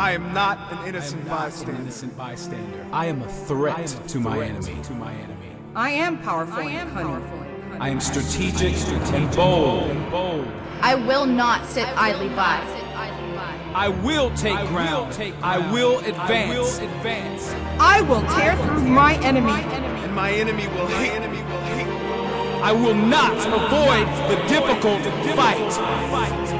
I am not an innocent I not bystander. An innocent bystander. I am a threat, to, my enemy. to my enemy. I am powerful and cunning. I am strategic, and bold. And bold. I will not sit idly by. I will take ground. I will advance. I will advance. I will tear through my enemy. And my enemy will hate. enemy will hate. I will not avoid the difficult fight.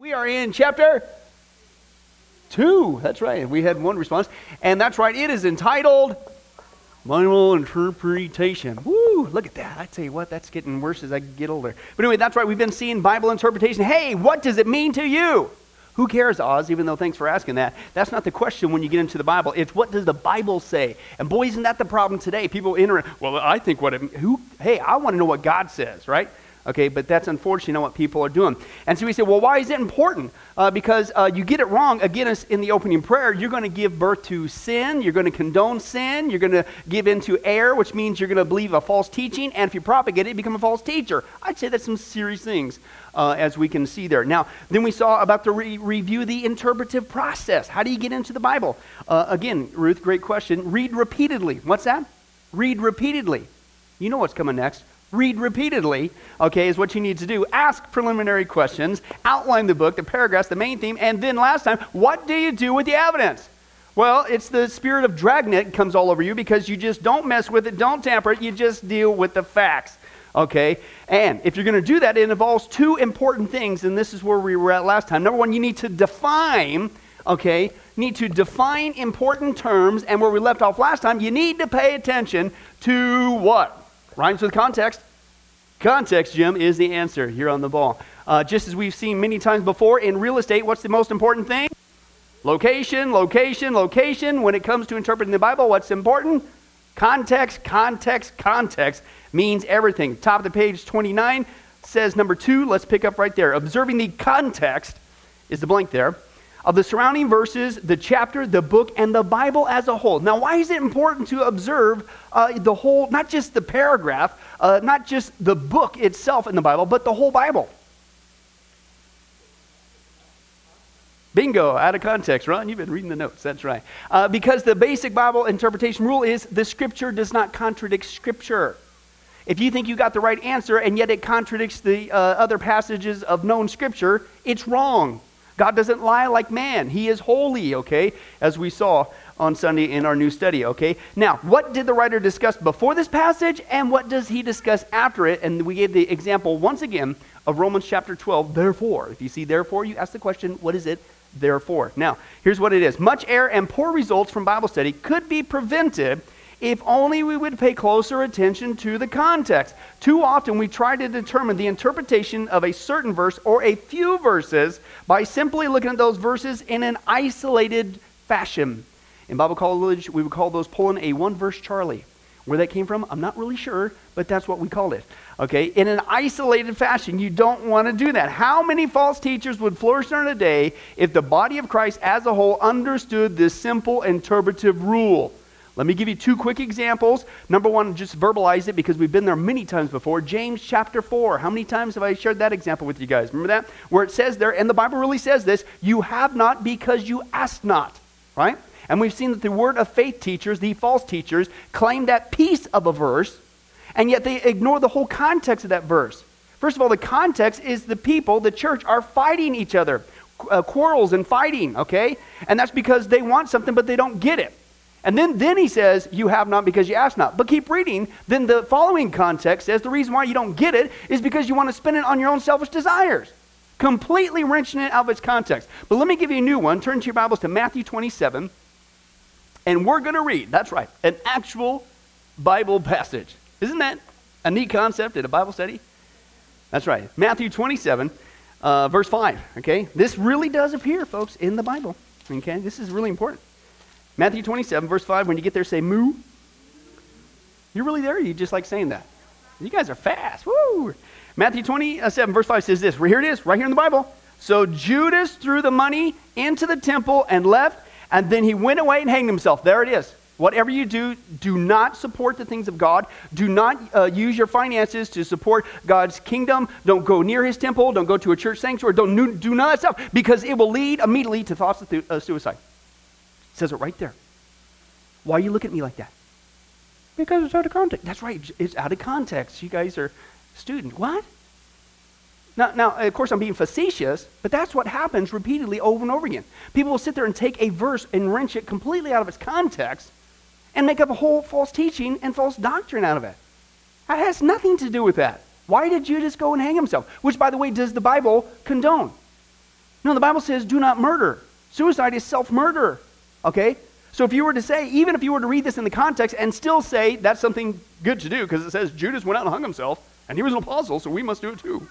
We are in chapter 2. That's right. We had one response. And that's right. It is entitled Bible Interpretation. Woo, look at that. I tell you what, that's getting worse as I get older. But anyway, that's right. We've been seeing Bible interpretation. Hey, what does it mean to you? Who cares, Oz, even though thanks for asking that. That's not the question when you get into the Bible. It's what does the Bible say? And boy, isn't that the problem today? People enter, well, I think what it, who, hey, I want to know what God says, right? Okay, but that's unfortunately not what people are doing. And so we say, well, why is it important? Uh, because uh, you get it wrong. Again, in the opening prayer, you're going to give birth to sin. You're going to condone sin. You're going to give into error, which means you're going to believe a false teaching. And if you propagate it, you become a false teacher. I'd say that's some serious things, uh, as we can see there. Now, then we saw about the re- review the interpretive process. How do you get into the Bible? Uh, again, Ruth, great question. Read repeatedly. What's that? Read repeatedly. You know what's coming next. Read repeatedly, okay, is what you need to do. Ask preliminary questions, outline the book, the paragraphs, the main theme, and then last time, what do you do with the evidence? Well, it's the spirit of dragnet comes all over you because you just don't mess with it, don't tamper it, you just deal with the facts. Okay? And if you're going to do that, it involves two important things, and this is where we were at last time. Number one, you need to define, okay? Need to define important terms, and where we left off last time, you need to pay attention to what? Rhymes with context. Context, Jim, is the answer here on the ball. Uh, just as we've seen many times before in real estate, what's the most important thing? Location, location, location. When it comes to interpreting the Bible, what's important? Context, context, context means everything. Top of the page 29 says number two. Let's pick up right there. Observing the context is the blank there of the surrounding verses, the chapter, the book, and the Bible as a whole. Now, why is it important to observe uh, the whole, not just the paragraph, uh, not just the book itself in the Bible, but the whole Bible? Bingo, out of context, Ron. You've been reading the notes. That's right. Uh, because the basic Bible interpretation rule is the scripture does not contradict scripture. If you think you got the right answer and yet it contradicts the uh, other passages of known scripture, it's wrong. God doesn't lie like man. He is holy, okay, as we saw on Sunday in our new study, okay? Now, what did the writer discuss before this passage and what does he discuss after it? And we gave the example once again of Romans chapter 12, therefore. If you see therefore, you ask the question, what is it? Therefore. Now, here's what it is much error and poor results from Bible study could be prevented if only we would pay closer attention to the context. Too often we try to determine the interpretation of a certain verse or a few verses by simply looking at those verses in an isolated fashion. In Bible college, we would call those pulling a one verse Charlie. Where that came from, I'm not really sure, but that's what we called it. Okay, in an isolated fashion, you don't want to do that. How many false teachers would flourish in a day if the body of Christ as a whole understood this simple interpretive rule? Let me give you two quick examples. Number one, just verbalize it because we've been there many times before. James chapter 4. How many times have I shared that example with you guys? Remember that? Where it says there, and the Bible really says this you have not because you ask not, right? And we've seen that the word of faith teachers, the false teachers, claim that piece of a verse, and yet they ignore the whole context of that verse. First of all, the context is the people, the church, are fighting each other, uh, quarrels and fighting, okay? And that's because they want something, but they don't get it. And then, then he says, You have not because you ask not. But keep reading. Then the following context says the reason why you don't get it is because you want to spend it on your own selfish desires. Completely wrenching it out of its context. But let me give you a new one. Turn to your Bibles to Matthew 27. And we're going to read, that's right, an actual Bible passage. Isn't that a neat concept in a Bible study? That's right. Matthew 27, uh, verse 5. Okay? This really does appear, folks, in the Bible. Okay? This is really important. Matthew 27, verse 5. When you get there, say moo. You're really there? you just like saying that? You guys are fast. Woo! Matthew 27, verse 5 says this. Here it is, right here in the Bible. So Judas threw the money into the temple and left, and then he went away and hanged himself. There it is. Whatever you do, do not support the things of God. Do not uh, use your finances to support God's kingdom. Don't go near his temple. Don't go to a church sanctuary. Don't do none of that stuff because it will lead immediately to thoughts of th- uh, suicide. Says it right there. Why you look at me like that? Because it's out of context. That's right. It's out of context. You guys are student. What? Now, now, of course, I'm being facetious, but that's what happens repeatedly over and over again. People will sit there and take a verse and wrench it completely out of its context and make up a whole false teaching and false doctrine out of it. That has nothing to do with that. Why did Judas go and hang himself? Which, by the way, does the Bible condone? No, the Bible says do not murder. Suicide is self murder. Okay? So if you were to say, even if you were to read this in the context and still say that's something good to do, because it says Judas went out and hung himself, and he was an apostle, so we must do it too.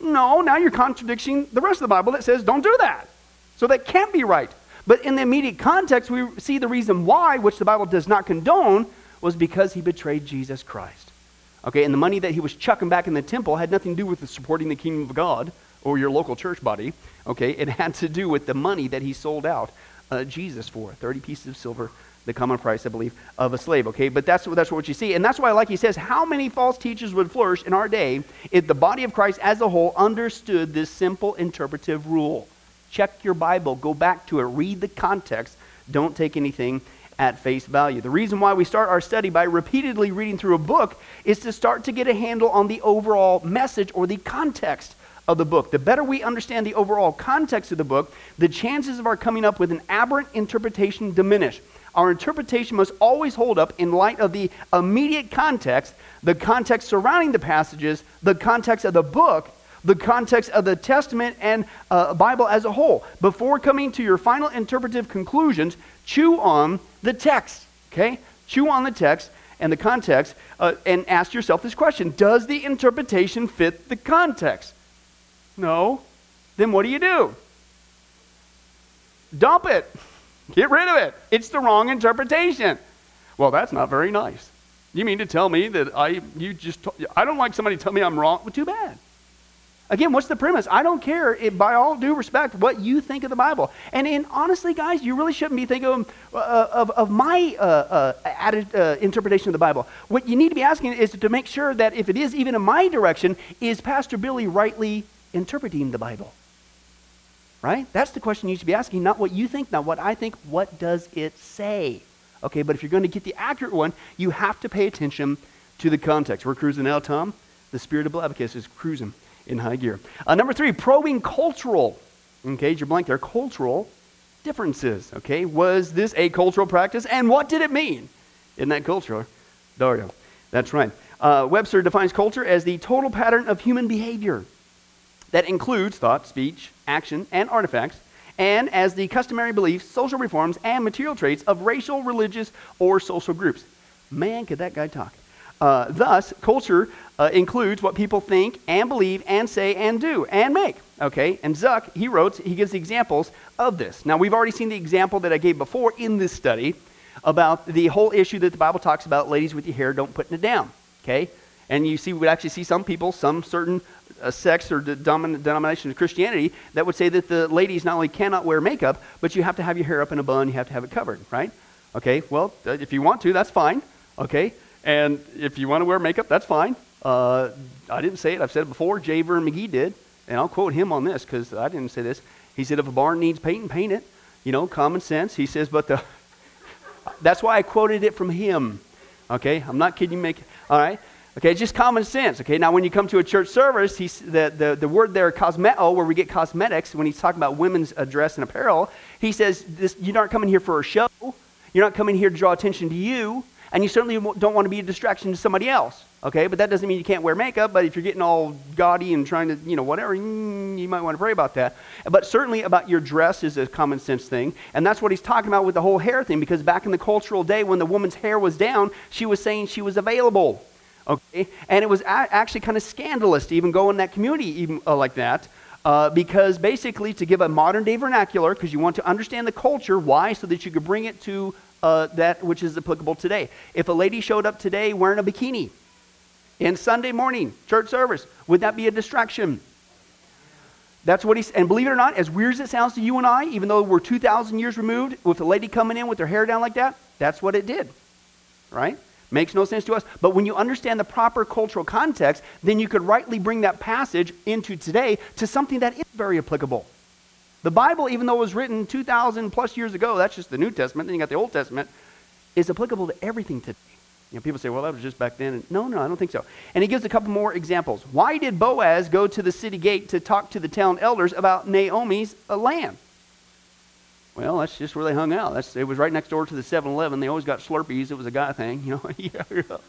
No, now you're contradicting the rest of the Bible that says don't do that. So that can't be right. But in the immediate context, we see the reason why, which the Bible does not condone, was because he betrayed Jesus Christ. Okay, and the money that he was chucking back in the temple had nothing to do with supporting the kingdom of God or your local church body. Okay, it had to do with the money that he sold out uh, Jesus for 30 pieces of silver, the common price, I believe, of a slave. Okay, but that's, that's what you see. And that's why, I like he says, how many false teachers would flourish in our day if the body of Christ as a whole understood this simple interpretive rule? Check your Bible, go back to it, read the context, don't take anything at face value. The reason why we start our study by repeatedly reading through a book is to start to get a handle on the overall message or the context of the book. The better we understand the overall context of the book, the chances of our coming up with an aberrant interpretation diminish. Our interpretation must always hold up in light of the immediate context, the context surrounding the passages, the context of the book, the context of the Testament and uh, Bible as a whole. Before coming to your final interpretive conclusions, chew on the text, okay? Chew on the text and the context uh, and ask yourself this question Does the interpretation fit the context? No. Then what do you do? Dump it. Get rid of it. It's the wrong interpretation. Well, that's not very nice. You mean to tell me that I you just I don't like somebody tell me I'm wrong? Well, too bad. Again, what's the premise? I don't care, if, by all due respect, what you think of the Bible. And in, honestly, guys, you really shouldn't be thinking of, uh, of, of, my uh, uh, added, uh, interpretation of the Bible. What you need to be asking is to make sure that if it is even in my direction, is Pastor Billy rightly interpreting the Bible? Right? That's the question you should be asking, not what you think, not what I think. What does it say? Okay, but if you're going to get the accurate one, you have to pay attention to the context. We're cruising now, Tom. The spirit of Leviticus is cruising in high gear. Uh, number three, probing cultural. Okay, your blank there. Cultural differences. Okay, was this a cultural practice, and what did it mean in that culture? Dario, that's right. Uh, Webster defines culture as the total pattern of human behavior that includes thought, speech, action, and artifacts, and as the customary beliefs, social reforms, and material traits of racial, religious, or social groups. Man, could that guy talk. Uh, thus, culture uh, includes what people think and believe and say and do and make. Okay, and Zuck, he wrote, he gives examples of this. Now, we've already seen the example that I gave before in this study about the whole issue that the Bible talks about ladies with your hair, don't put it down. Okay, and you see, we actually see some people, some certain uh, sects or denomination of Christianity that would say that the ladies not only cannot wear makeup, but you have to have your hair up in a bun, you have to have it covered, right? Okay, well, uh, if you want to, that's fine. Okay, and if you want to wear makeup, that's fine. Uh, I didn't say it. I've said it before. J. Vernon McGee did. And I'll quote him on this because I didn't say this. He said, if a barn needs painting, paint it. You know, common sense. He says, but the, That's why I quoted it from him. Okay, I'm not kidding. Make all right. Okay, it's just common sense. Okay, now when you come to a church service, he's, the, the, the word there, cosmeo, where we get cosmetics, when he's talking about women's dress and apparel, he says this, you're not coming here for a show. You're not coming here to draw attention to you, and you certainly don't want to be a distraction to somebody else. Okay, but that doesn't mean you can't wear makeup, but if you're getting all gaudy and trying to, you know, whatever, mm, you might want to pray about that. But certainly about your dress is a common sense thing, and that's what he's talking about with the whole hair thing, because back in the cultural day when the woman's hair was down, she was saying she was available. Okay? And it was actually kind of scandalous to even go in that community even uh, like that. Uh, because basically, to give a modern day vernacular, because you want to understand the culture, why? So that you could bring it to uh, that which is applicable today. If a lady showed up today wearing a bikini in Sunday morning church service, would that be a distraction? That's what he's, and believe it or not, as weird as it sounds to you and I, even though we're 2,000 years removed, with a lady coming in with her hair down like that, that's what it did, right? Makes no sense to us. But when you understand the proper cultural context, then you could rightly bring that passage into today to something that is very applicable. The Bible, even though it was written 2,000 plus years ago, that's just the New Testament, then you got the Old Testament, is applicable to everything today. You know, people say, well, that was just back then. And no, no, I don't think so. And he gives a couple more examples. Why did Boaz go to the city gate to talk to the town elders about Naomi's uh, land? Well, that's just where they hung out. That's, it was right next door to the 7 Eleven. They always got Slurpees. It was a guy thing, you know.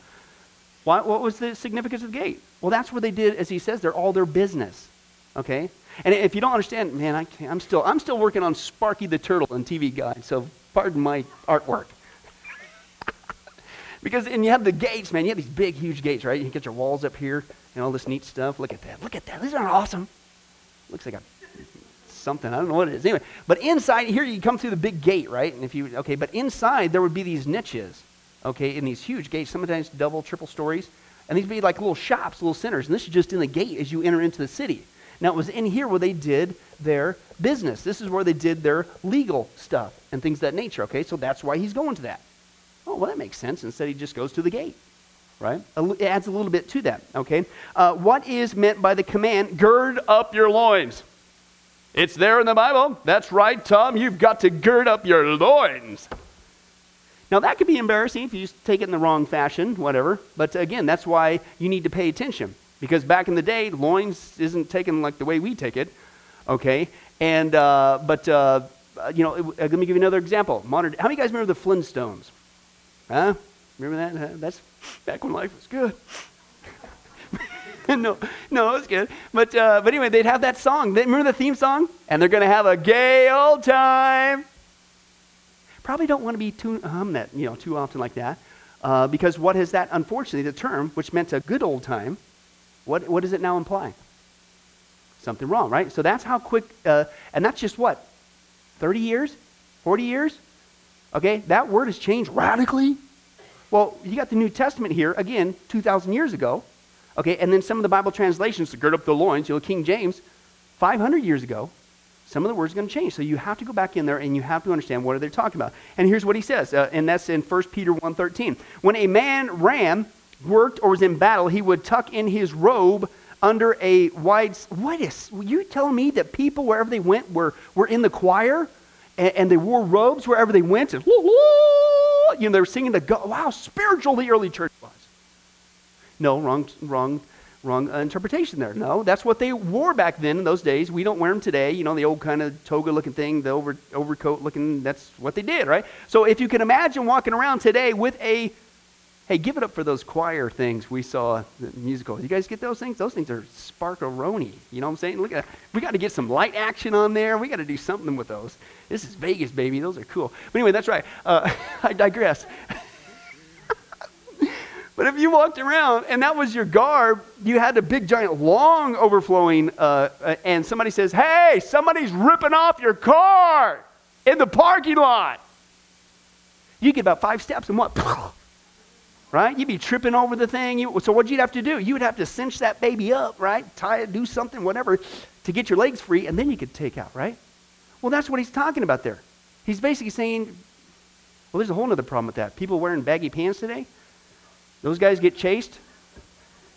what was the significance of the gate? Well, that's where they did, as he says, they're all their business. Okay? And if you don't understand, man, I can't, I'm, still, I'm still working on Sparky the Turtle and TV Guide, so pardon my artwork. because, and you have the gates, man. You have these big, huge gates, right? You get your walls up here and all this neat stuff. Look at that. Look at that. These are awesome. Looks like a something. I don't know what it is. Anyway, but inside here you come through the big gate, right? And if you okay, but inside there would be these niches, okay, in these huge gates, sometimes double, triple stories, and these would be like little shops, little centers. And this is just in the gate as you enter into the city. Now it was in here where they did their business. This is where they did their legal stuff and things that nature. Okay, so that's why he's going to that. Oh, well, that makes sense. Instead, he just goes to the gate right? It adds a little bit to that, okay? Uh, what is meant by the command, gird up your loins? It's there in the Bible. That's right, Tom. You've got to gird up your loins. Now, that could be embarrassing if you take it in the wrong fashion, whatever. But again, that's why you need to pay attention. Because back in the day, loins isn't taken like the way we take it, okay? And, uh, but, uh, you know, it, let me give you another example. Modern, how many guys remember the Flintstones? Huh? Remember that? That's back when life was good. no, no, it's good. But, uh, but anyway, they'd have that song. They, remember the theme song? And they're going to have a gay old time. Probably don't want to be too hum that you know too often like that, uh, because what is that? Unfortunately, the term which meant a good old time, what what does it now imply? Something wrong, right? So that's how quick, uh, and that's just what, thirty years, forty years. Okay, that word has changed radically. Well, you got the New Testament here again, two thousand years ago. Okay, and then some of the Bible translations to gird up the loins, you know, King James, 500 years ago, some of the words are going to change. So you have to go back in there and you have to understand what are they talking about. And here's what he says, uh, and that's in 1 Peter 1.13. When a man ran, worked, or was in battle, he would tuck in his robe under a wide... What is... You telling me that people, wherever they went, were, were in the choir? And, and they wore robes wherever they went? And, you know, they were singing the... Wow, spiritual the early church. No, wrong, wrong, wrong uh, interpretation there. No, that's what they wore back then in those days. We don't wear them today. You know, the old kind of toga looking thing, the over, overcoat looking, that's what they did, right? So if you can imagine walking around today with a, hey, give it up for those choir things we saw the musical. You guys get those things? Those things are sparkaroni. You know what I'm saying? Look at We got to get some light action on there. We got to do something with those. This is Vegas, baby. Those are cool. But anyway, that's right. Uh, I digress. But if you walked around and that was your garb, you had a big, giant, long overflowing, uh, uh, and somebody says, Hey, somebody's ripping off your car in the parking lot. You get about five steps and what? right? You'd be tripping over the thing. You, so what'd you'd have to do, you would have to cinch that baby up, right? Tie it, do something, whatever, to get your legs free, and then you could take out, right? Well, that's what he's talking about there. He's basically saying, well, there's a whole other problem with that. People wearing baggy pants today, those guys get chased,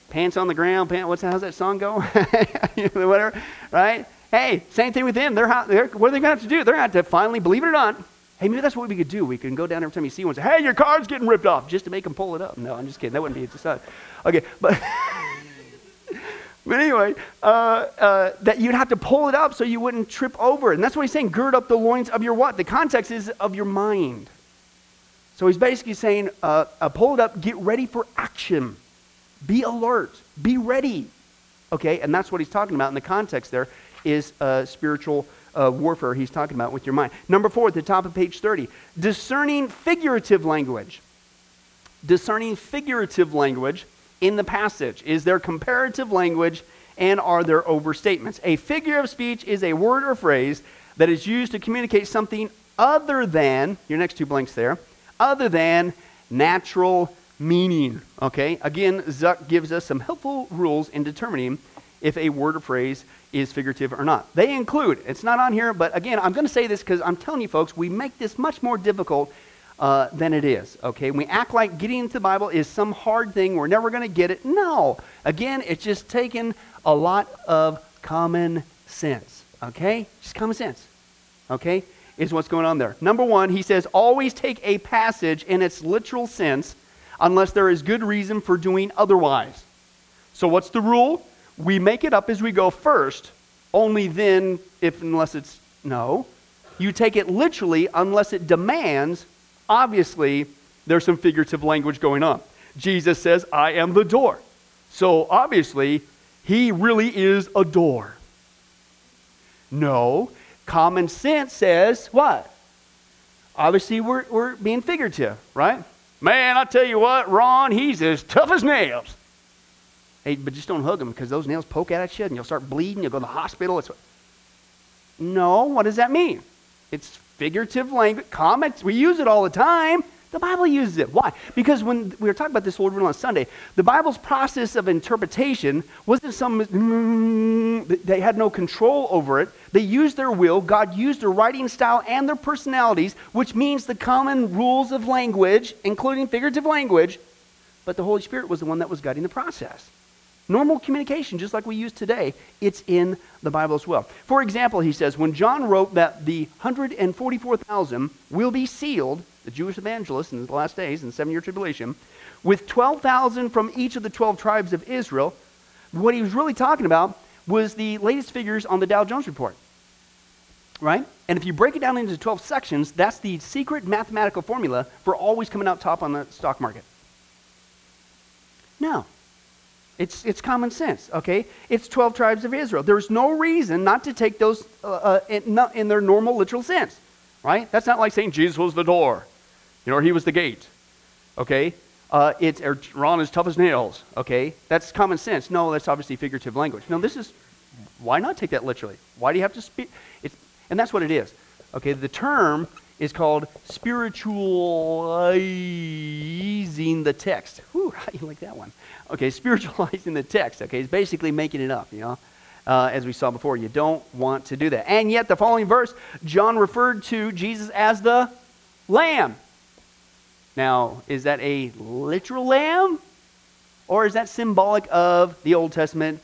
pants on the ground, pants, what's how's that song go? Whatever, right? Hey, same thing with them. They're, they're what are they going to have to do? They're going to have to finally, believe it or not, Hey, maybe that's what we could do. We can go down every time you see one say, hey, your car's getting ripped off, just to make them pull it up. No, I'm just kidding. That wouldn't be just not. Okay, but. But anyway, uh, uh, that you'd have to pull it up so you wouldn't trip over. And that's what he's saying gird up the loins of your what? The context is of your mind. So he's basically saying uh, uh, pull it up, get ready for action. Be alert, be ready. Okay, and that's what he's talking about in the context there is uh, spiritual uh, warfare he's talking about with your mind. Number four at the top of page 30 discerning figurative language. Discerning figurative language in the passage? Is there comparative language and are there overstatements? A figure of speech is a word or phrase that is used to communicate something other than, your next two blanks there, other than natural meaning. Okay? Again, Zuck gives us some helpful rules in determining if a word or phrase is figurative or not. They include, it's not on here, but again, I'm going to say this because I'm telling you folks, we make this much more difficult uh, than it is. Okay, we act like getting into the Bible is some hard thing. We're never going to get it. No, again, it's just taking a lot of common sense. Okay, just common sense. Okay, is what's going on there. Number one, he says always take a passage in its literal sense, unless there is good reason for doing otherwise. So what's the rule? We make it up as we go first. Only then, if unless it's no, you take it literally unless it demands obviously there's some figurative language going on. Jesus says, I am the door. So obviously, he really is a door. No, common sense says what? Obviously, we're, we're being figurative, right? Man, I tell you what, Ron, he's as tough as nails. Hey, but just don't hug him because those nails poke out at you and you'll start bleeding. You'll go to the hospital. It's, no, what does that mean? It's figurative language, comments. We use it all the time. The Bible uses it. Why? Because when we were talking about this Lord willing on Sunday, the Bible's process of interpretation wasn't some, they had no control over it. They used their will. God used their writing style and their personalities, which means the common rules of language, including figurative language, but the Holy Spirit was the one that was guiding the process. Normal communication, just like we use today, it's in the Bible as well. For example, he says, when John wrote that the 144,000 will be sealed, the Jewish evangelists in the last days, in the seven year tribulation, with 12,000 from each of the 12 tribes of Israel, what he was really talking about was the latest figures on the Dow Jones report. Right? And if you break it down into 12 sections, that's the secret mathematical formula for always coming out top on the stock market. Now, it's, it's common sense, okay? It's 12 tribes of Israel. There's no reason not to take those uh, uh, in, in, their normal literal sense, right? That's not like saying Jesus was the door, you know, or he was the gate, okay? Uh, it's or Ron is tough as nails, okay? That's common sense. No, that's obviously figurative language. No, this is, why not take that literally? Why do you have to speak? It's, and that's what it is, okay? The term is called spiritualizing the text. Whew, how do you like that one? Okay, spiritualizing the text. Okay, it's basically making it up, you know, uh, as we saw before. You don't want to do that. And yet, the following verse, John referred to Jesus as the Lamb. Now, is that a literal lamb? Or is that symbolic of the Old Testament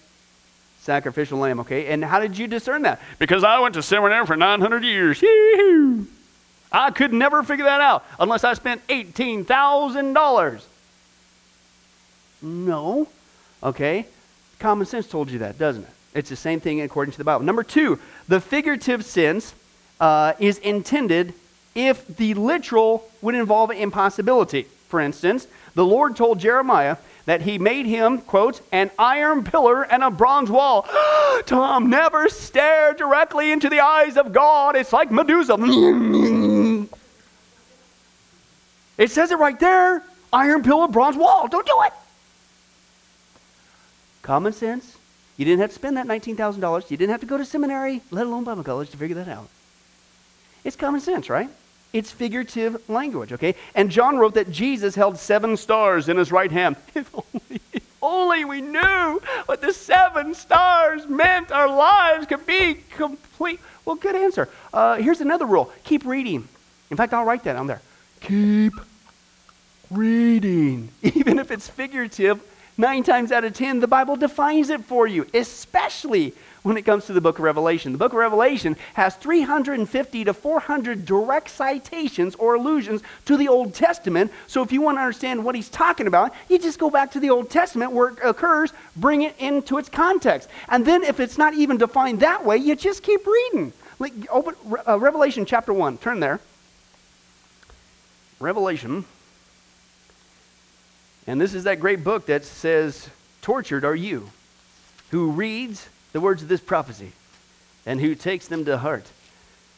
sacrificial lamb? Okay, and how did you discern that? Because I went to seminary for 900 years. I could never figure that out unless I spent $18,000. No. Okay? Common sense told you that, doesn't it? It's the same thing according to the Bible. Number two, the figurative sense uh, is intended if the literal would involve an impossibility. For instance, the Lord told Jeremiah that he made him, quote, an iron pillar and a bronze wall. Tom, never stare directly into the eyes of God. It's like Medusa. it says it right there iron pillar, bronze wall. Don't do it. Common sense. You didn't have to spend that $19,000. You didn't have to go to seminary, let alone Bible college, to figure that out. It's common sense, right? It's figurative language, okay? And John wrote that Jesus held seven stars in his right hand. If only, if only we knew what the seven stars meant, our lives could be complete. Well, good answer. Uh, here's another rule keep reading. In fact, I'll write that on there. Keep reading. Even if it's figurative, Nine times out of ten, the Bible defines it for you, especially when it comes to the book of Revelation. The book of Revelation has 350 to 400 direct citations or allusions to the Old Testament. So if you want to understand what he's talking about, you just go back to the Old Testament where it occurs, bring it into its context. And then if it's not even defined that way, you just keep reading. Like open uh, Revelation chapter 1. Turn there. Revelation and this is that great book that says, Tortured are you, who reads the words of this prophecy, and who takes them to heart,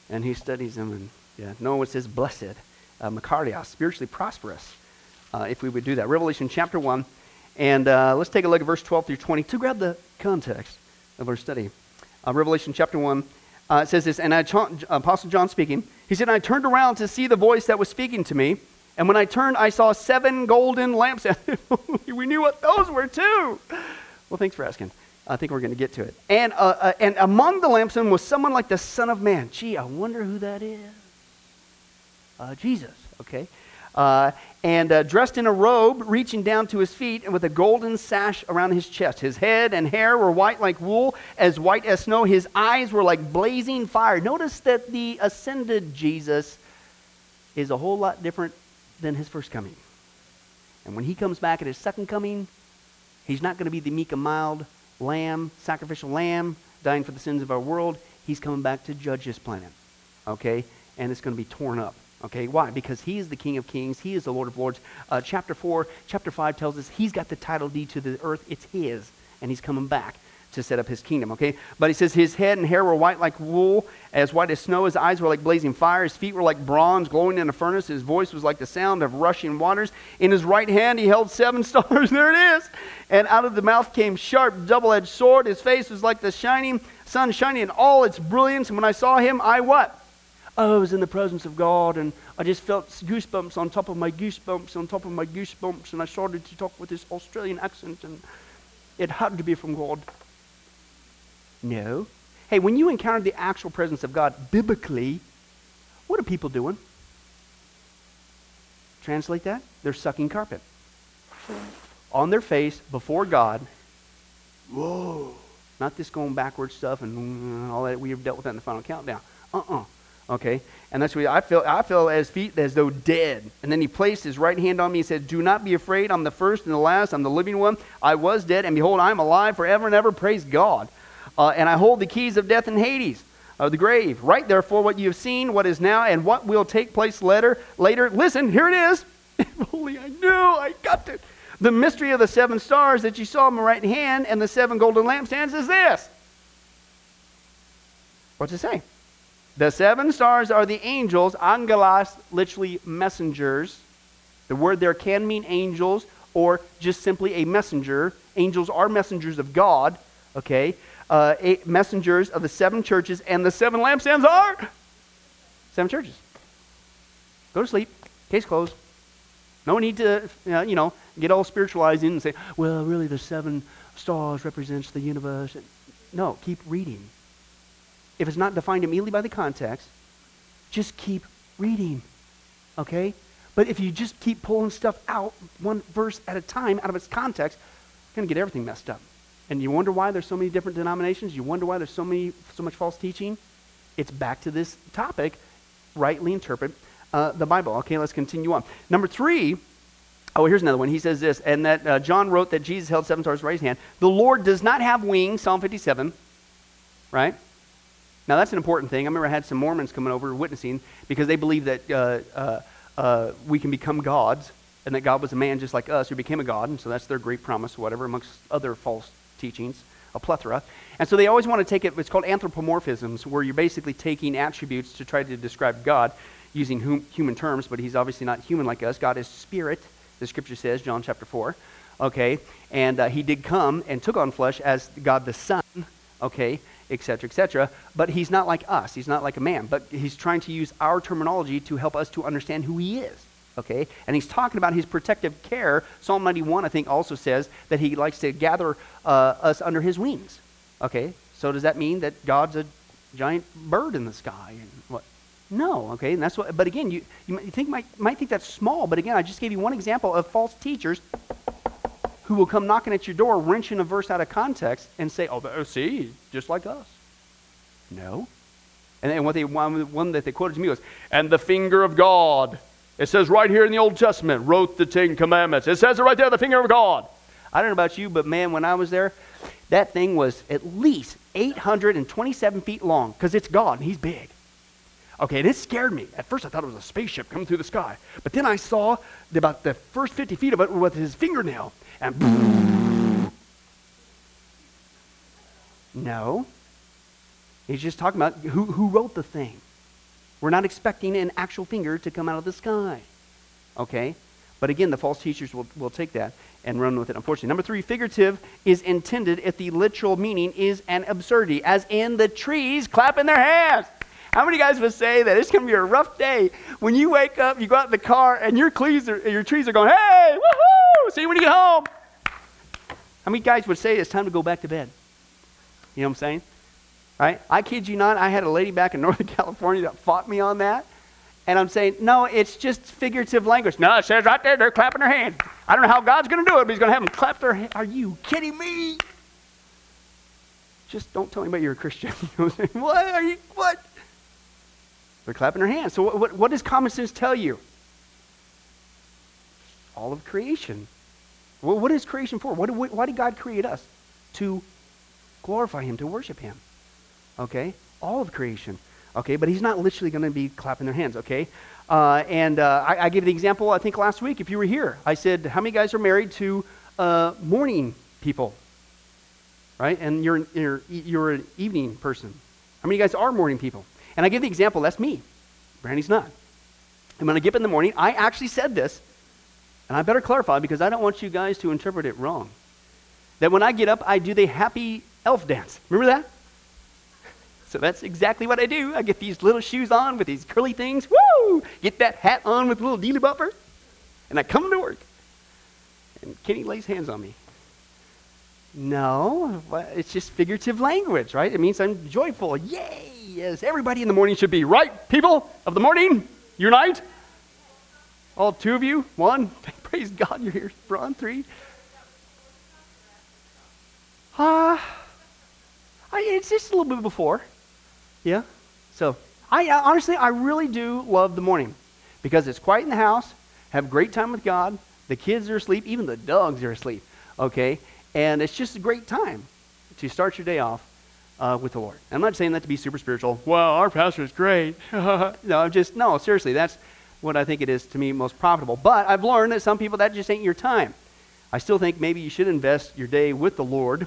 and who studies them. And yeah, no one says, Blessed, uh, spiritually prosperous, uh, if we would do that. Revelation chapter 1. And uh, let's take a look at verse 12 through 20 to grab the context of our study. Uh, Revelation chapter 1. Uh, says this, and I, Apostle John speaking, he said, I turned around to see the voice that was speaking to me. And when I turned, I saw seven golden lamps. we knew what those were too. Well, thanks for asking. I think we're going to get to it. And, uh, uh, and among the lampstands was someone like the Son of Man. Gee, I wonder who that is. Uh, Jesus, okay? Uh, and uh, dressed in a robe, reaching down to his feet, and with a golden sash around his chest. His head and hair were white like wool, as white as snow. His eyes were like blazing fire. Notice that the ascended Jesus is a whole lot different than his first coming. And when he comes back at his second coming, he's not going to be the meek and mild lamb, sacrificial lamb, dying for the sins of our world. He's coming back to judge this planet. Okay? And it's going to be torn up. Okay, why? Because he is the King of Kings. He is the Lord of Lords. Uh, chapter 4, chapter 5 tells us he's got the title deed to the earth. It's his, and he's coming back to set up his kingdom, okay? But he says his head and hair were white like wool, as white as snow. His eyes were like blazing fire. His feet were like bronze glowing in a furnace. His voice was like the sound of rushing waters. In his right hand he held seven stars. there it is. And out of the mouth came sharp, double edged sword. His face was like the shining sun shining in all its brilliance. And when I saw him, I what? Oh, I was in the presence of God, and I just felt goosebumps on top of my goosebumps on top of my goosebumps, and I started to talk with this Australian accent, and it had to be from God. No. Hey, when you encounter the actual presence of God biblically, what are people doing? Translate that? They're sucking carpet. On their face before God. Whoa. Not this going backward stuff and all that. We've dealt with that in the final countdown. Uh uh Okay? And that's what I feel. I feel as feet as though dead. And then he placed his right hand on me and said, Do not be afraid. I'm the first and the last. I'm the living one. I was dead, and behold, I am alive forever and ever. Praise God. Uh, and I hold the keys of death and Hades, of the grave. Write therefore what you have seen, what is now, and what will take place later. Later, listen, here it is. If only I knew, I got it. The mystery of the seven stars that you saw in my right hand and the seven golden lampstands is this. What's it say? The seven stars are the angels, angelos, literally messengers. The word there can mean angels or just simply a messenger. Angels are messengers of God, okay? Uh, eight messengers of the seven churches, and the seven lampstands are seven churches. Go to sleep. Case closed. No need to, you know, get all spiritualizing and say, well, really the seven stars represents the universe. No, keep reading. If it's not defined immediately by the context, just keep reading. Okay? But if you just keep pulling stuff out one verse at a time out of its context, you're going to get everything messed up. And you wonder why there's so many different denominations? You wonder why there's so many so much false teaching? It's back to this topic, rightly interpret uh, the Bible. Okay, let's continue on. Number three, oh, here's another one. He says this, and that uh, John wrote that Jesus held seven stars in right hand. The Lord does not have wings, Psalm 57, right? Now, that's an important thing. I remember I had some Mormons coming over witnessing because they believe that uh, uh, uh we can become gods and that God was a man just like us who became a God. And so that's their great promise, whatever, amongst other false teachings, a plethora. And so they always want to take it, it's called anthropomorphisms, where you're basically taking attributes to try to describe God using hum, human terms, but he's obviously not human like us. God is spirit, the scripture says, John chapter 4. Okay? And uh, he did come and took on flesh as God the Son, okay, etc., etc. But he's not like us. He's not like a man. But he's trying to use our terminology to help us to understand who he is okay? And he's talking about his protective care. Psalm 91, I think, also says that he likes to gather uh, us under his wings, okay? So does that mean that God's a giant bird in the sky? And what? No, okay? And that's what, but again, you, you think, might, might think that's small, but again, I just gave you one example of false teachers who will come knocking at your door, wrenching a verse out of context, and say, oh, see, just like us. No. And then what they one, one that they quoted to me was, and the finger of God. It says right here in the Old Testament, wrote the Ten Commandments. It says it right there, the finger of God. I don't know about you, but man, when I was there, that thing was at least 827 feet long because it's God and He's big. Okay, and it scared me. At first, I thought it was a spaceship coming through the sky. But then I saw about the first 50 feet of it with his fingernail. And no. He's just talking about who, who wrote the thing. We're not expecting an actual finger to come out of the sky. Okay? But again, the false teachers will, will take that and run with it, unfortunately. Number three, figurative is intended if the literal meaning is an absurdity, as in the trees clapping their hands. How many guys would say that it's going to be a rough day when you wake up, you go out in the car, and your trees are, your trees are going, hey, woohoo, see you when you get home. How many guys would say it's time to go back to bed? You know what I'm saying? Right? I kid you not, I had a lady back in Northern California that fought me on that. And I'm saying, no, it's just figurative language. No, it says right there, they're clapping their hands. I don't know how God's going to do it, but He's going to have them clap their hands. Are you kidding me? Just don't tell anybody you're a Christian. What are you? What? They're clapping their hands. So, what, what, what does common sense tell you? All of creation. Well, what is creation for? What, why did God create us? To glorify Him, to worship Him. Okay? All of creation. Okay? But He's not literally going to be clapping their hands. Okay? Uh, and uh, I, I, gave the example, I think, last week, if you were here. I said, How many guys are married to uh, morning people? Right? And you're, you're, you're an evening person. How many guys are morning people? And I give the example, that's me. Brandy's not. And when I get up in the morning, I actually said this, and I better clarify because I don't want you guys to interpret it wrong. That when I get up, I do the happy elf dance. Remember that? So that's exactly what I do. I get these little shoes on with these curly things. Woo! Get that hat on with a little dealy buffer. And I come to work. And Kenny lays hands on me. No, it's just figurative language, right? It means I'm joyful. Yay! Yes, everybody in the morning should be. Right, people of the morning? Unite? All two of you? One? Praise God, you're here. Braun, three. Ah, uh, it's just a little bit before. Yeah? So, I honestly, I really do love the morning because it's quiet in the house, have great time with God, the kids are asleep, even the dogs are asleep, okay? And it's just a great time to start your day off uh, with the Lord. I'm not saying that to be super spiritual. Well, our pastor is great. no, I'm just, no, seriously, that's what I think it is to me most profitable. But I've learned that some people, that just ain't your time. I still think maybe you should invest your day with the Lord,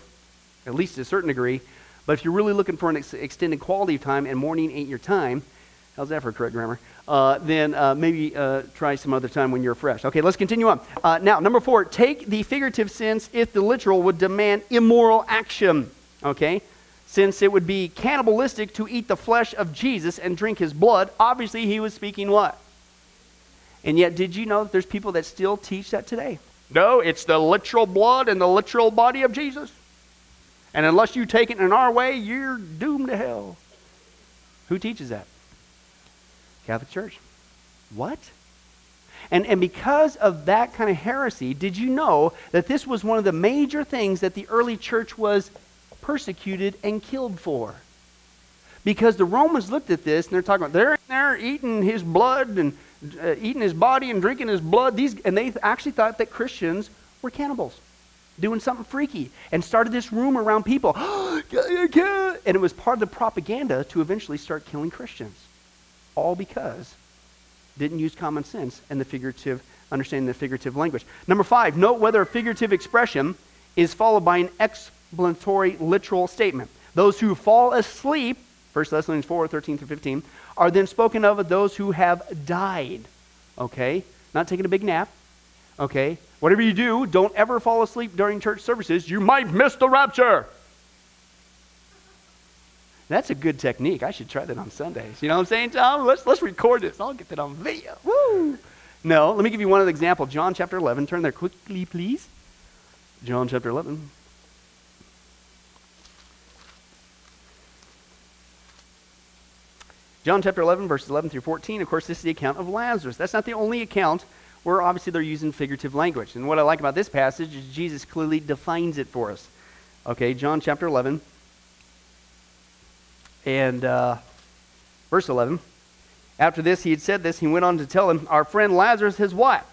at least to a certain degree. But if you're really looking for an ex- extended quality of time and morning ain't your time, how's that for correct grammar? Uh, then uh, maybe uh, try some other time when you're fresh. Okay, let's continue on. Uh, now, number four, take the figurative sense if the literal would demand immoral action. Okay? since it would be cannibalistic to eat the flesh of Jesus and drink his blood, obviously he was speaking what? And yet, did you know that there's people that still teach that today? No, it's the literal blood and the literal body of Jesus. And unless you take it in our way, you're doomed to hell. Who teaches that? Catholic Church. What? And, and because of that kind of heresy, did you know that this was one of the major things that the early church was persecuted and killed for. Because the Romans looked at this and they're talking about they're in there eating his blood and uh, eating his body and drinking his blood. These, and they actually thought that Christians were cannibals, doing something freaky, and started this rumor around people. and it was part of the propaganda to eventually start killing Christians. All because didn't use common sense and the figurative understanding the figurative language. Number five, note whether a figurative expression is followed by an ex explanatory literal statement. Those who fall asleep, 1 Thessalonians 4 13 through 15, are then spoken of as those who have died. Okay? Not taking a big nap. Okay? Whatever you do, don't ever fall asleep during church services. You might miss the rapture. That's a good technique. I should try that on Sundays. You know what I'm saying, Tom? Let's, let's record this. I'll get that on video. Woo! No, let me give you one other example. John chapter 11. Turn there quickly, please. John chapter 11. John chapter 11, verses 11 through 14. Of course, this is the account of Lazarus. That's not the only account where obviously they're using figurative language. And what I like about this passage is Jesus clearly defines it for us. Okay, John chapter 11 and uh, verse 11. After this, he had said this, he went on to tell him, Our friend Lazarus has what?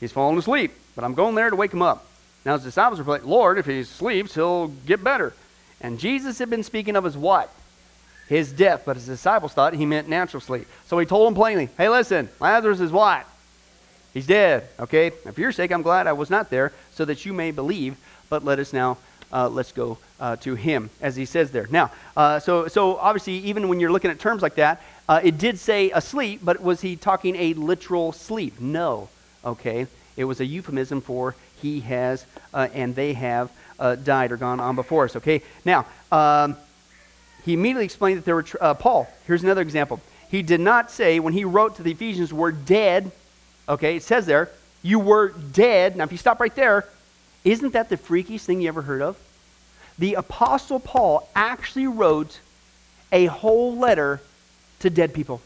He's fallen asleep, but I'm going there to wake him up. Now his disciples were like, Lord, if he sleeps, he'll get better. And Jesus had been speaking of his what? His death, but his disciples thought he meant natural sleep. So he told them plainly, Hey, listen, Lazarus is what? He's dead. Okay? For your sake, I'm glad I was not there, so that you may believe. But let us now, uh, let's go uh, to him, as he says there. Now, uh, so, so obviously, even when you're looking at terms like that, uh, it did say asleep, but was he talking a literal sleep? No. Okay? It was a euphemism for he has uh, and they have uh, died or gone on before us. Okay? Now, um, he immediately explained that there were, tr- Paul, here's another example. He did not say, when he wrote to the Ephesians, we're dead. Okay? It says there, you were dead. Now, if you stop right there, isn't that the freakiest thing you ever heard of? The Apostle Paul actually wrote a whole letter to dead people.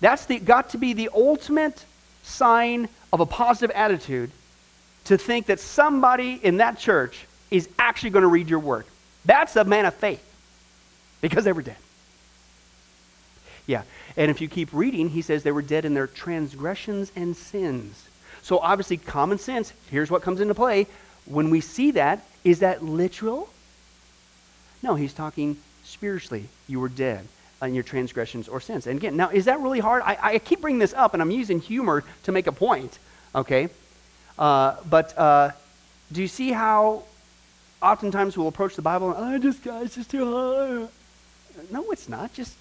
That's the, got to be the ultimate sign of a positive attitude to think that somebody in that church is actually going to read your work. That's a man of faith because they were dead. Yeah, and if you keep reading, he says they were dead in their transgressions and sins. So obviously, common sense, here's what comes into play. When we see that, is that literal? No, he's talking spiritually. You were dead in your transgressions or sins. And again, now, is that really hard? I, I keep bringing this up, and I'm using humor to make a point, okay? Uh, but uh, do you see how oftentimes we'll approach the Bible and, oh, just, guys, just too hard. No, it's not. Just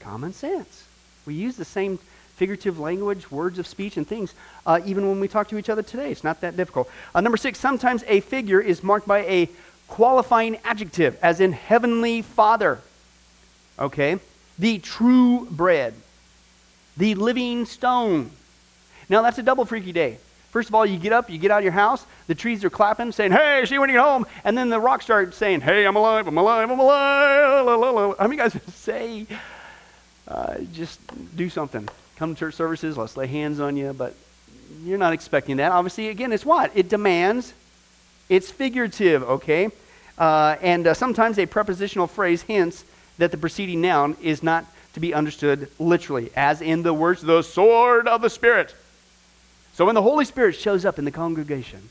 common sense. We use the same figurative language, words of speech, and things, uh, even when we talk to each other today. It's not that difficult. Uh, number six, sometimes a figure is marked by a qualifying adjective, as in heavenly father. Okay? The true bread, the living stone. Now, that's a double freaky day. First of all, you get up, you get out of your house, the trees are clapping, saying, Hey, see when you get home. And then the rocks start saying, Hey, I'm alive, I'm alive, I'm alive. How many guys say, uh, just do something? Come to church services, let's lay hands on you, but you're not expecting that. Obviously, again, it's what? It demands, it's figurative, okay? Uh, and uh, sometimes a prepositional phrase hints that the preceding noun is not to be understood literally, as in the words, the sword of the Spirit. So when the Holy Spirit shows up in the congregation,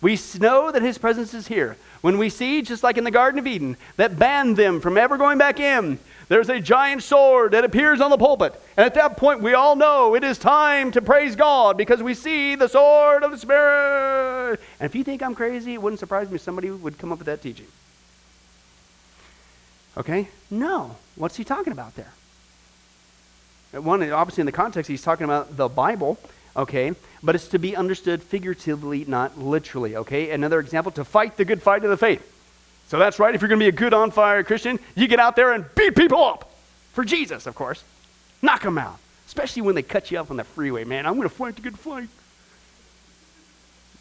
we know that his presence is here. When we see, just like in the Garden of Eden, that banned them from ever going back in, there's a giant sword that appears on the pulpit. And at that point, we all know it is time to praise God because we see the sword of the Spirit. And if you think I'm crazy, it wouldn't surprise me if somebody would come up with that teaching. Okay? No. What's he talking about there? One, obviously, in the context, he's talking about the Bible, okay? But it's to be understood figuratively, not literally, okay? Another example, to fight the good fight of the faith. So that's right, if you're going to be a good on fire Christian, you get out there and beat people up. For Jesus, of course. Knock them out. Especially when they cut you up on the freeway, man. I'm going to fight the good fight.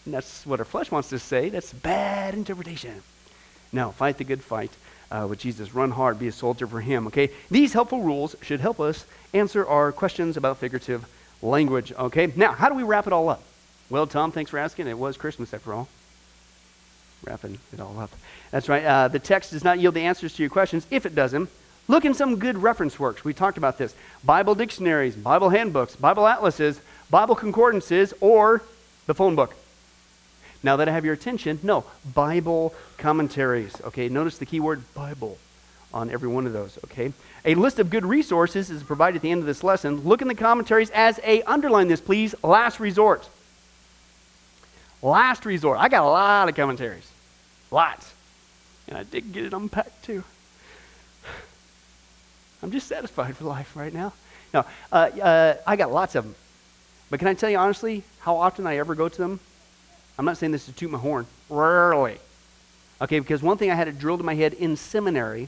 And that's what our flesh wants to say. That's bad interpretation. No, fight the good fight uh, with Jesus. Run hard, be a soldier for Him, okay? These helpful rules should help us answer our questions about figurative language, okay? Now, how do we wrap it all up? Well, Tom, thanks for asking. It was Christmas after all. Wrapping it all up. That's right. Uh, the text does not yield the answers to your questions. If it doesn't, look in some good reference works. We talked about this Bible dictionaries, Bible handbooks, Bible atlases, Bible concordances, or the phone book. Now that I have your attention, no, Bible commentaries. Okay, notice the key word Bible on every one of those. Okay, a list of good resources is provided at the end of this lesson. Look in the commentaries as a underline this, please. Last resort. Last resort. I got a lot of commentaries, lots. And I did get it unpacked too. I'm just satisfied with life right now. No, uh, uh, I got lots of them. But can I tell you honestly how often I ever go to them? I'm not saying this to toot my horn. Rarely. Okay, because one thing I had it drilled in my head in seminary,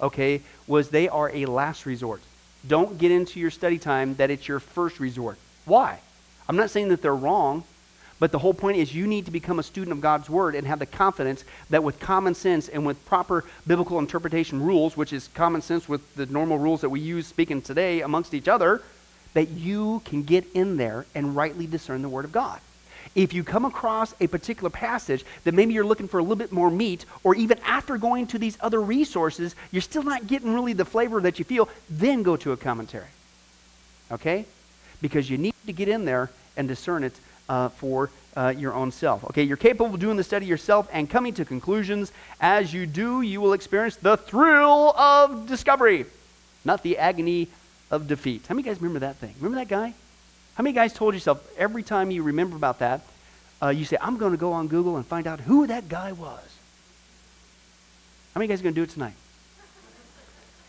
okay, was they are a last resort. Don't get into your study time that it's your first resort. Why? I'm not saying that they're wrong. But the whole point is you need to become a student of God's Word and have the confidence that with common sense and with proper biblical interpretation rules, which is common sense with the normal rules that we use speaking today amongst each other, that you can get in there and rightly discern the Word of God. If you come across a particular passage that maybe you're looking for a little bit more meat, or even after going to these other resources, you're still not getting really the flavor that you feel, then go to a commentary. Okay? Because you need to get in there and discern it uh, for uh, your own self. Okay, you're capable of doing the study yourself and coming to conclusions. As you do, you will experience the thrill of discovery, not the agony of defeat. How many guys remember that thing? Remember that guy? How many guys told yourself every time you remember about that, uh, you say, I'm going to go on Google and find out who that guy was? How many guys are going to do it tonight?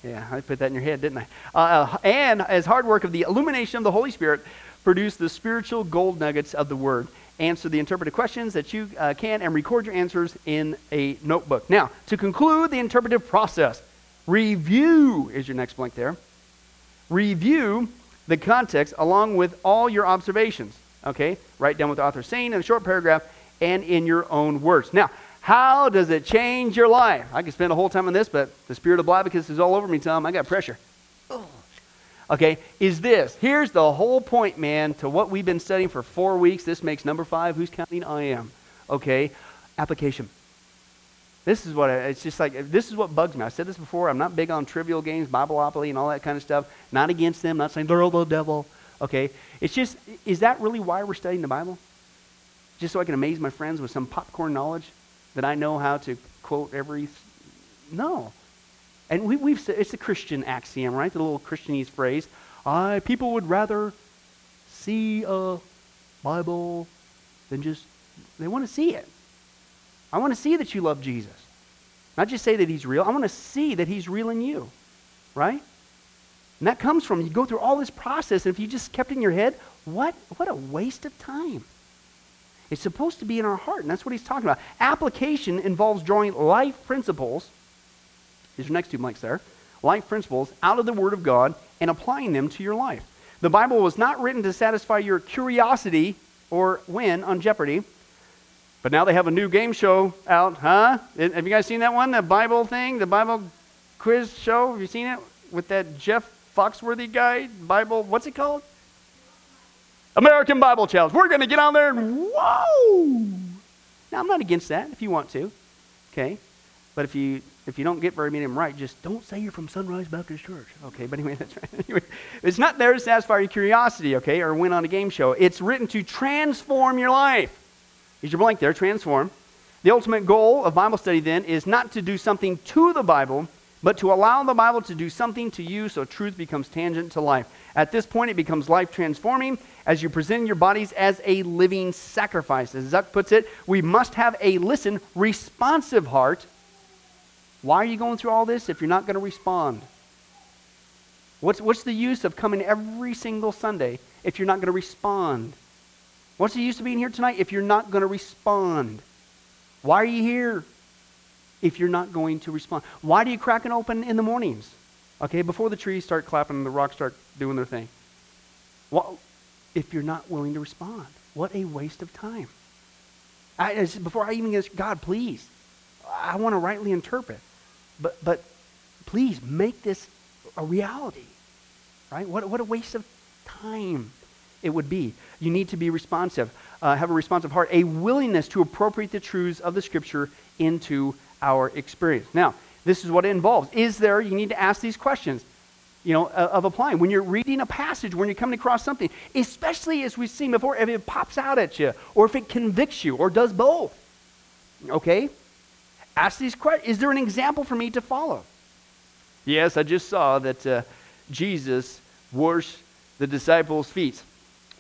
Yeah, I put that in your head, didn't I? Uh, uh, and as hard work of the illumination of the Holy Spirit, produce the spiritual gold nuggets of the Word. Answer the interpretive questions that you uh, can and record your answers in a notebook. Now, to conclude the interpretive process, review is your next blank there. Review the context along with all your observations. Okay? Write down what the author is saying in a short paragraph and in your own words. Now, how does it change your life? I could spend a whole time on this, but the spirit of Blavicus is all over me, Tom. I got pressure. Okay, is this. Here's the whole point, man, to what we've been studying for four weeks. This makes number five. Who's counting? I am. Okay, application. This is what I, it's just like. This is what bugs me. I said this before. I'm not big on trivial games, Bibleopoly, and all that kind of stuff. Not against them. Not saying they're all the devil. Okay, it's just. Is that really why we're studying the Bible? Just so I can amaze my friends with some popcorn knowledge that I know how to quote every. No, and we, we've said it's a Christian axiom, right? The little Christianese phrase. I people would rather see a Bible than just they want to see it. I want to see that you love Jesus. Not just say that he's real. I want to see that he's real in you. Right? And that comes from you go through all this process, and if you just kept in your head, what what a waste of time. It's supposed to be in our heart, and that's what he's talking about. Application involves drawing life principles these are next two blanks there. Life principles out of the Word of God and applying them to your life. The Bible was not written to satisfy your curiosity or win on Jeopardy. But now they have a new game show out, huh? Have you guys seen that one? The Bible thing? The Bible quiz show? Have you seen it? With that Jeff Foxworthy guy? Bible, what's it called? American Bible Challenge. We're going to get on there and whoa! Now, I'm not against that if you want to. Okay? But if you if you don't get very many of them right, just don't say you're from Sunrise Baptist Church. Okay, but anyway, that's right. It's not there to satisfy your curiosity, okay, or win on a game show. It's written to transform your life. Here's your blank there, transform. The ultimate goal of Bible study then is not to do something to the Bible, but to allow the Bible to do something to you so truth becomes tangent to life. At this point, it becomes life transforming as you present your bodies as a living sacrifice. As Zuck puts it, we must have a listen, responsive heart why are you going through all this if you're not going to respond? What's, what's the use of coming every single Sunday if you're not going to respond? What's the use of being here tonight if you're not going to respond? Why are you here if you're not going to respond? Why do you crack it open in the mornings? Okay, before the trees start clapping and the rocks start doing their thing. Well, if you're not willing to respond, what a waste of time. I, before I even get God, please, I want to rightly interpret. But, but please make this a reality, right? What, what a waste of time it would be. You need to be responsive, uh, have a responsive heart, a willingness to appropriate the truths of the Scripture into our experience. Now, this is what it involves. Is there, you need to ask these questions, you know, of applying. When you're reading a passage, when you're coming across something, especially as we've seen before, if it pops out at you, or if it convicts you, or does both, okay? Ask these questions. Is there an example for me to follow? Yes, I just saw that uh, Jesus washed the disciples' feet.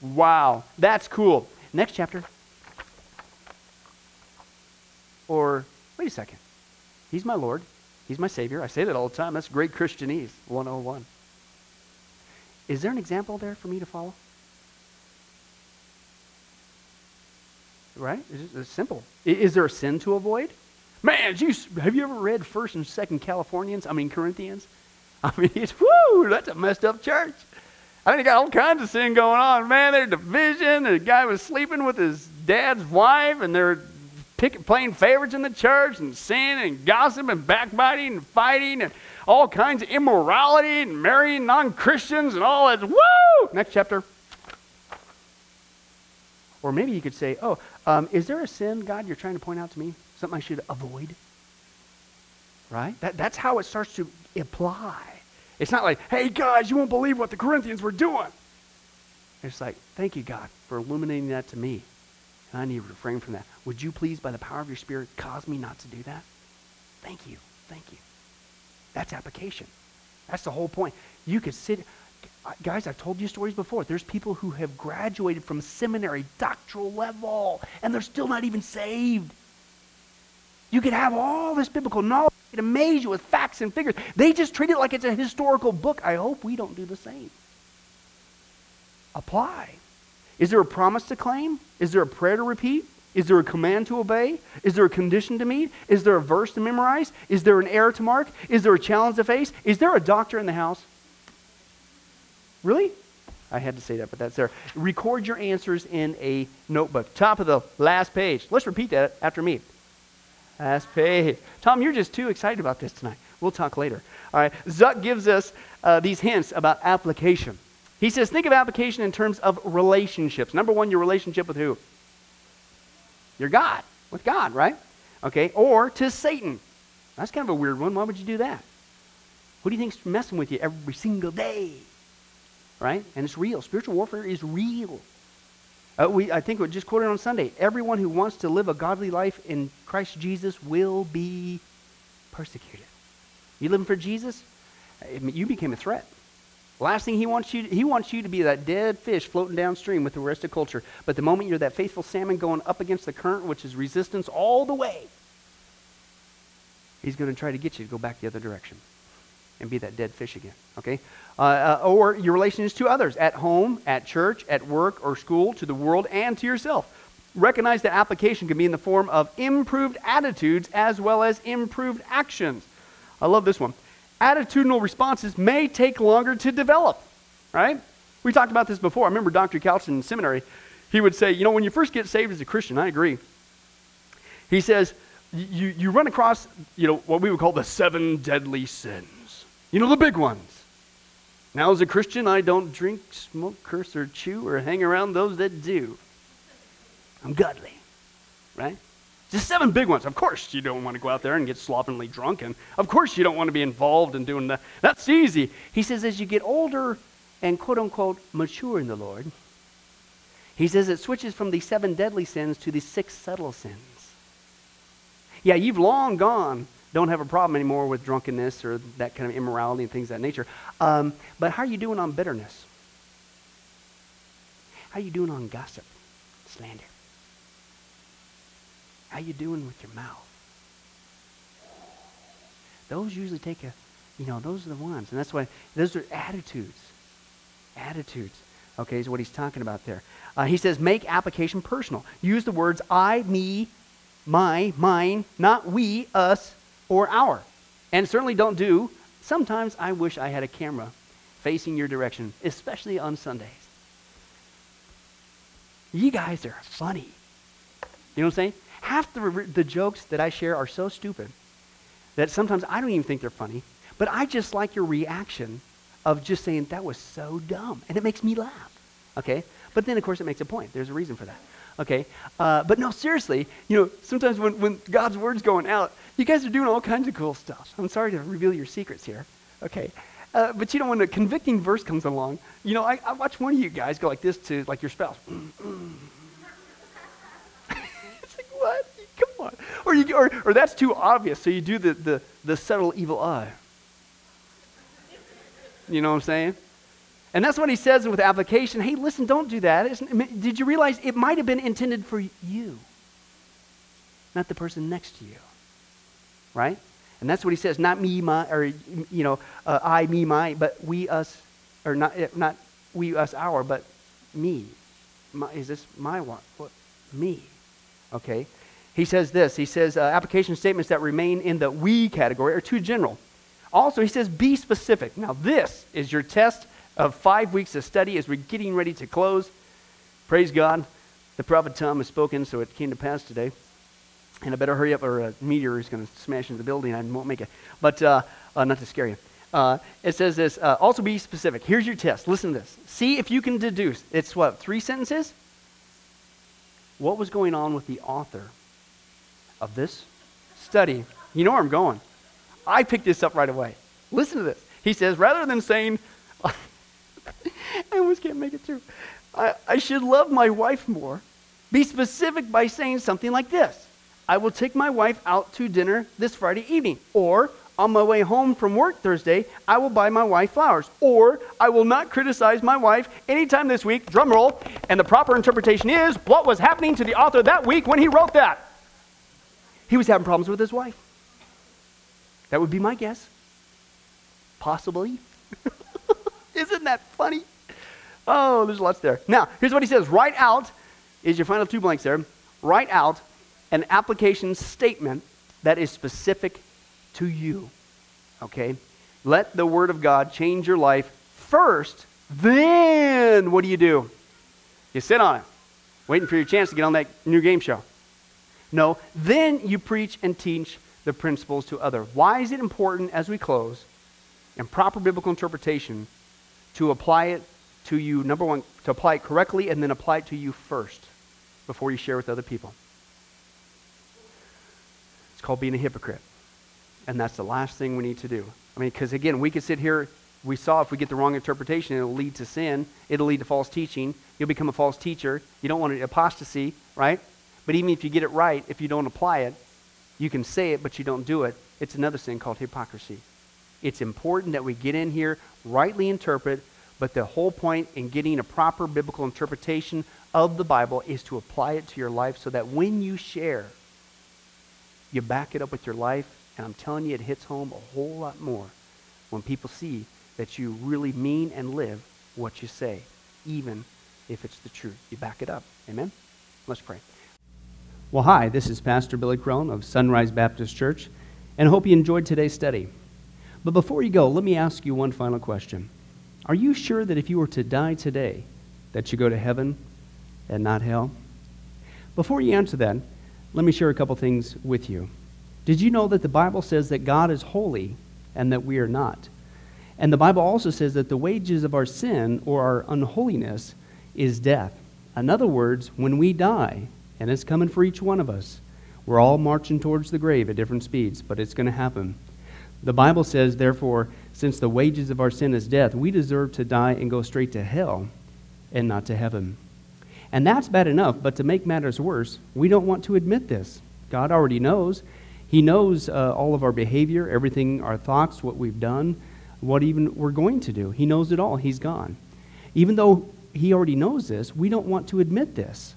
Wow, that's cool. Next chapter. Or, wait a second. He's my Lord. He's my Savior. I say that all the time. That's great Christianese 101. Is there an example there for me to follow? Right? It's simple. Is there a sin to avoid? Man, you, have you ever read First and Second Californians? I mean Corinthians. I mean, it's whoo, that's a messed up church. I mean, they got all kinds of sin going on. Man, there's division. The guy was sleeping with his dad's wife, and they're pick, playing favorites in the church and sin and gossip and backbiting and fighting and all kinds of immorality and marrying non Christians and all that. Woo! Next chapter. Or maybe you could say, oh, um, is there a sin, God, you're trying to point out to me? Something I should avoid? Right? That, that's how it starts to apply. It's not like, hey, guys, you won't believe what the Corinthians were doing. It's like, thank you, God, for illuminating that to me. And I need to refrain from that. Would you please, by the power of your Spirit, cause me not to do that? Thank you. Thank you. That's application. That's the whole point. You could sit, guys, I've told you stories before. There's people who have graduated from seminary, doctoral level, and they're still not even saved. You could have all this biblical knowledge. It amaze you with facts and figures. They just treat it like it's a historical book. I hope we don't do the same. Apply. Is there a promise to claim? Is there a prayer to repeat? Is there a command to obey? Is there a condition to meet? Is there a verse to memorize? Is there an error to mark? Is there a challenge to face? Is there a doctor in the house? Really? I had to say that, but that's there. Record your answers in a notebook. Top of the last page. Let's repeat that after me. Last page. Tom, you're just too excited about this tonight. We'll talk later. All right. Zuck gives us uh, these hints about application. He says, think of application in terms of relationships. Number one, your relationship with who? Your God. With God, right? Okay. Or to Satan. That's kind of a weird one. Why would you do that? Who do you think's messing with you every single day? right? And it's real. Spiritual warfare is real. Uh, we, I think we just quoted on Sunday. Everyone who wants to live a godly life in Christ Jesus will be persecuted. You living for Jesus? You became a threat. Last thing he wants you, he wants you to be that dead fish floating downstream with the rest of culture. But the moment you're that faithful salmon going up against the current, which is resistance all the way, he's going to try to get you to go back the other direction and be that dead fish again. Okay? Uh, uh, or your relations to others at home, at church, at work, or school, to the world, and to yourself. Recognize that application can be in the form of improved attitudes as well as improved actions. I love this one. Attitudinal responses may take longer to develop, right? We talked about this before. I remember Dr. Couch in seminary. He would say, you know, when you first get saved as a Christian, I agree. He says, you, you run across, you know, what we would call the seven deadly sins. You know, the big ones. Now, as a Christian, I don't drink, smoke, curse, or chew, or hang around those that do. I'm godly, right? Just seven big ones. Of course, you don't want to go out there and get slovenly drunk, and of course, you don't want to be involved in doing that. That's easy. He says, as you get older and quote unquote mature in the Lord, he says it switches from the seven deadly sins to the six subtle sins. Yeah, you've long gone don't have a problem anymore with drunkenness or that kind of immorality and things of that nature. Um, but how are you doing on bitterness? How are you doing on gossip, slander? How are you doing with your mouth? Those usually take a, you know, those are the ones. And that's why, those are attitudes. Attitudes. Okay, is what he's talking about there. Uh, he says, make application personal. Use the words I, me, my, mine, not we, us, or our. And certainly don't do, sometimes I wish I had a camera facing your direction, especially on Sundays. You guys are funny. You know what I'm saying? Half the, the jokes that I share are so stupid that sometimes I don't even think they're funny, but I just like your reaction of just saying, that was so dumb. And it makes me laugh. Okay? But then, of course, it makes a point. There's a reason for that. Okay? Uh, but no, seriously, you know, sometimes when, when God's word's going out, you guys are doing all kinds of cool stuff. I'm sorry to reveal your secrets here. Okay. Uh, but you know, when a convicting verse comes along, you know, I, I watch one of you guys go like this to like your spouse. it's like, what? Come on. Or, you, or, or that's too obvious, so you do the, the, the subtle evil eye. You know what I'm saying? And that's what he says with application. Hey, listen, don't do that. did you realize it might have been intended for you, not the person next to you? right? And that's what he says, not me, my, or, you know, uh, I, me, my, but we, us, or not, eh, not we, us, our, but me. My, is this my one? What? Me. Okay. He says this. He says uh, application statements that remain in the we category are too general. Also, he says be specific. Now, this is your test of five weeks of study as we're getting ready to close. Praise God. The prophet Tom has spoken, so it came to pass today. And I better hurry up, or a meteor is going to smash into the building. I won't make it. But uh, uh, not to scare you. Uh, it says this uh, also be specific. Here's your test. Listen to this. See if you can deduce. It's what, three sentences? What was going on with the author of this study? You know where I'm going. I picked this up right away. Listen to this. He says, rather than saying, I almost can't make it through, I, I should love my wife more, be specific by saying something like this I will take my wife out to dinner this Friday evening. Or, on my way home from work Thursday, I will buy my wife flowers. Or, I will not criticize my wife anytime this week, drum roll. And the proper interpretation is what was happening to the author that week when he wrote that? He was having problems with his wife. That would be my guess. Possibly. Isn't that funny? Oh, there's lots there. Now, here's what he says write out, is your final two blanks there. Write out an application statement that is specific to you. Okay? Let the Word of God change your life first, then what do you do? You sit on it, waiting for your chance to get on that new game show. No, then you preach and teach the principles to others. Why is it important as we close in proper biblical interpretation to apply it to you, number one, to apply it correctly and then apply it to you first before you share with other people? It's called being a hypocrite. And that's the last thing we need to do. I mean, because again, we could sit here, we saw if we get the wrong interpretation, it'll lead to sin, it'll lead to false teaching. You'll become a false teacher. You don't want an apostasy, right? But even if you get it right, if you don't apply it, you can say it, but you don't do it. It's another sin called hypocrisy. It's important that we get in here, rightly interpret, but the whole point in getting a proper biblical interpretation of the Bible is to apply it to your life so that when you share, you back it up with your life, and I'm telling you, it hits home a whole lot more when people see that you really mean and live what you say, even if it's the truth. You back it up. Amen? Let's pray. Well, hi, this is Pastor Billy Crone of Sunrise Baptist Church, and I hope you enjoyed today's study. But before you go, let me ask you one final question. Are you sure that if you were to die today, that you go to heaven and not hell? Before you answer that, let me share a couple things with you. Did you know that the Bible says that God is holy and that we are not? And the Bible also says that the wages of our sin or our unholiness is death. In other words, when we die, and it's coming for each one of us. We're all marching towards the grave at different speeds, but it's going to happen. The Bible says, therefore, since the wages of our sin is death, we deserve to die and go straight to hell and not to heaven. And that's bad enough, but to make matters worse, we don't want to admit this. God already knows. He knows uh, all of our behavior, everything, our thoughts, what we've done, what even we're going to do. He knows it all. He's gone. Even though He already knows this, we don't want to admit this.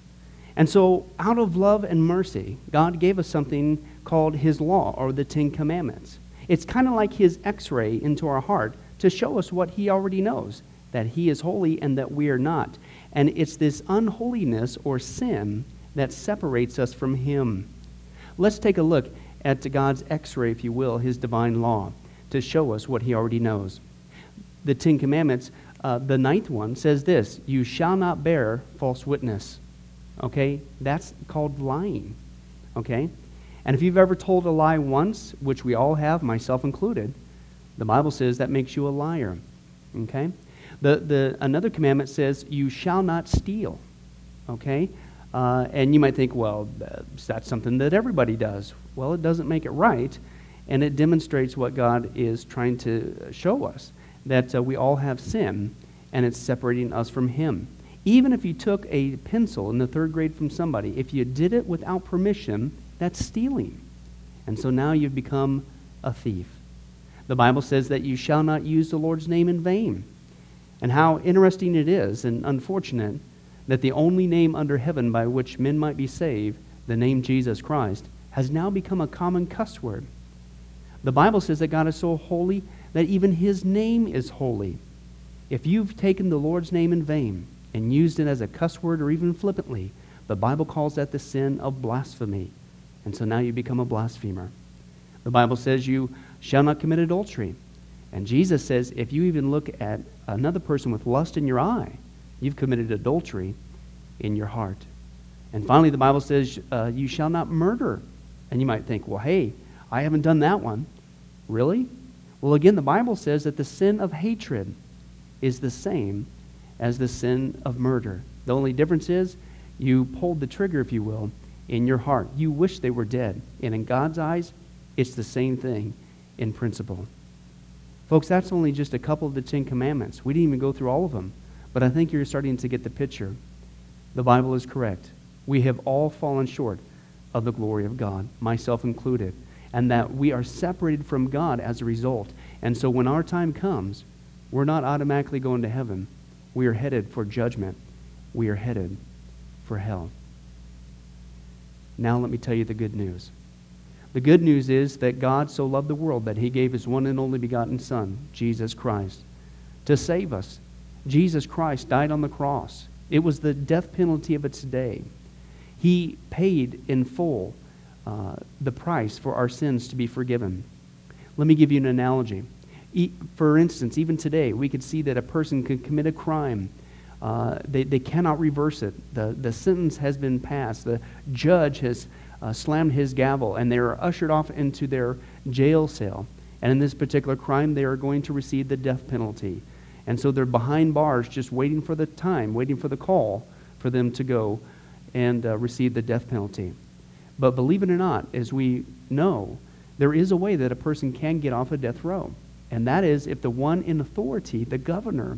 And so, out of love and mercy, God gave us something called His law or the Ten Commandments. It's kind of like His x ray into our heart to show us what He already knows that He is holy and that we are not. And it's this unholiness or sin that separates us from Him. Let's take a look at God's x ray, if you will, His divine law, to show us what He already knows. The Ten Commandments, uh, the ninth one, says this You shall not bear false witness. Okay? That's called lying. Okay? And if you've ever told a lie once, which we all have, myself included, the Bible says that makes you a liar. Okay? The, the, another commandment says, You shall not steal. Okay? Uh, and you might think, well, that's something that everybody does. Well, it doesn't make it right, and it demonstrates what God is trying to show us that uh, we all have sin, and it's separating us from Him. Even if you took a pencil in the third grade from somebody, if you did it without permission, that's stealing. And so now you've become a thief. The Bible says that you shall not use the Lord's name in vain. And how interesting it is and unfortunate that the only name under heaven by which men might be saved, the name Jesus Christ, has now become a common cuss word. The Bible says that God is so holy that even his name is holy. If you've taken the Lord's name in vain, and used it as a cuss word or even flippantly, the Bible calls that the sin of blasphemy. And so now you become a blasphemer. The Bible says you shall not commit adultery. And Jesus says if you even look at another person with lust in your eye, you've committed adultery in your heart. And finally, the Bible says uh, you shall not murder. And you might think, well, hey, I haven't done that one. Really? Well, again, the Bible says that the sin of hatred is the same as the sin of murder. The only difference is you pulled the trigger, if you will, in your heart. You wish they were dead. And in God's eyes, it's the same thing in principle. Folks, that's only just a couple of the Ten Commandments. We didn't even go through all of them. But I think you're starting to get the picture. The Bible is correct. We have all fallen short of the glory of God, myself included, and that we are separated from God as a result. And so when our time comes, we're not automatically going to heaven. We are headed for judgment. We are headed for hell. Now let me tell you the good news. The good news is that God so loved the world that he gave his one and only begotten Son, Jesus Christ, to save us. Jesus Christ died on the cross. It was the death penalty of its day. He paid in full uh, the price for our sins to be forgiven. Let me give you an analogy. E- for instance, even today, we could see that a person could commit a crime. Uh, they, they cannot reverse it. The, the sentence has been passed. The judge has uh, slammed his gavel, and they are ushered off into their jail cell. And in this particular crime, they are going to receive the death penalty. And so they're behind bars just waiting for the time, waiting for the call for them to go and uh, receive the death penalty. But believe it or not, as we know, there is a way that a person can get off a death row. And that is if the one in authority, the governor,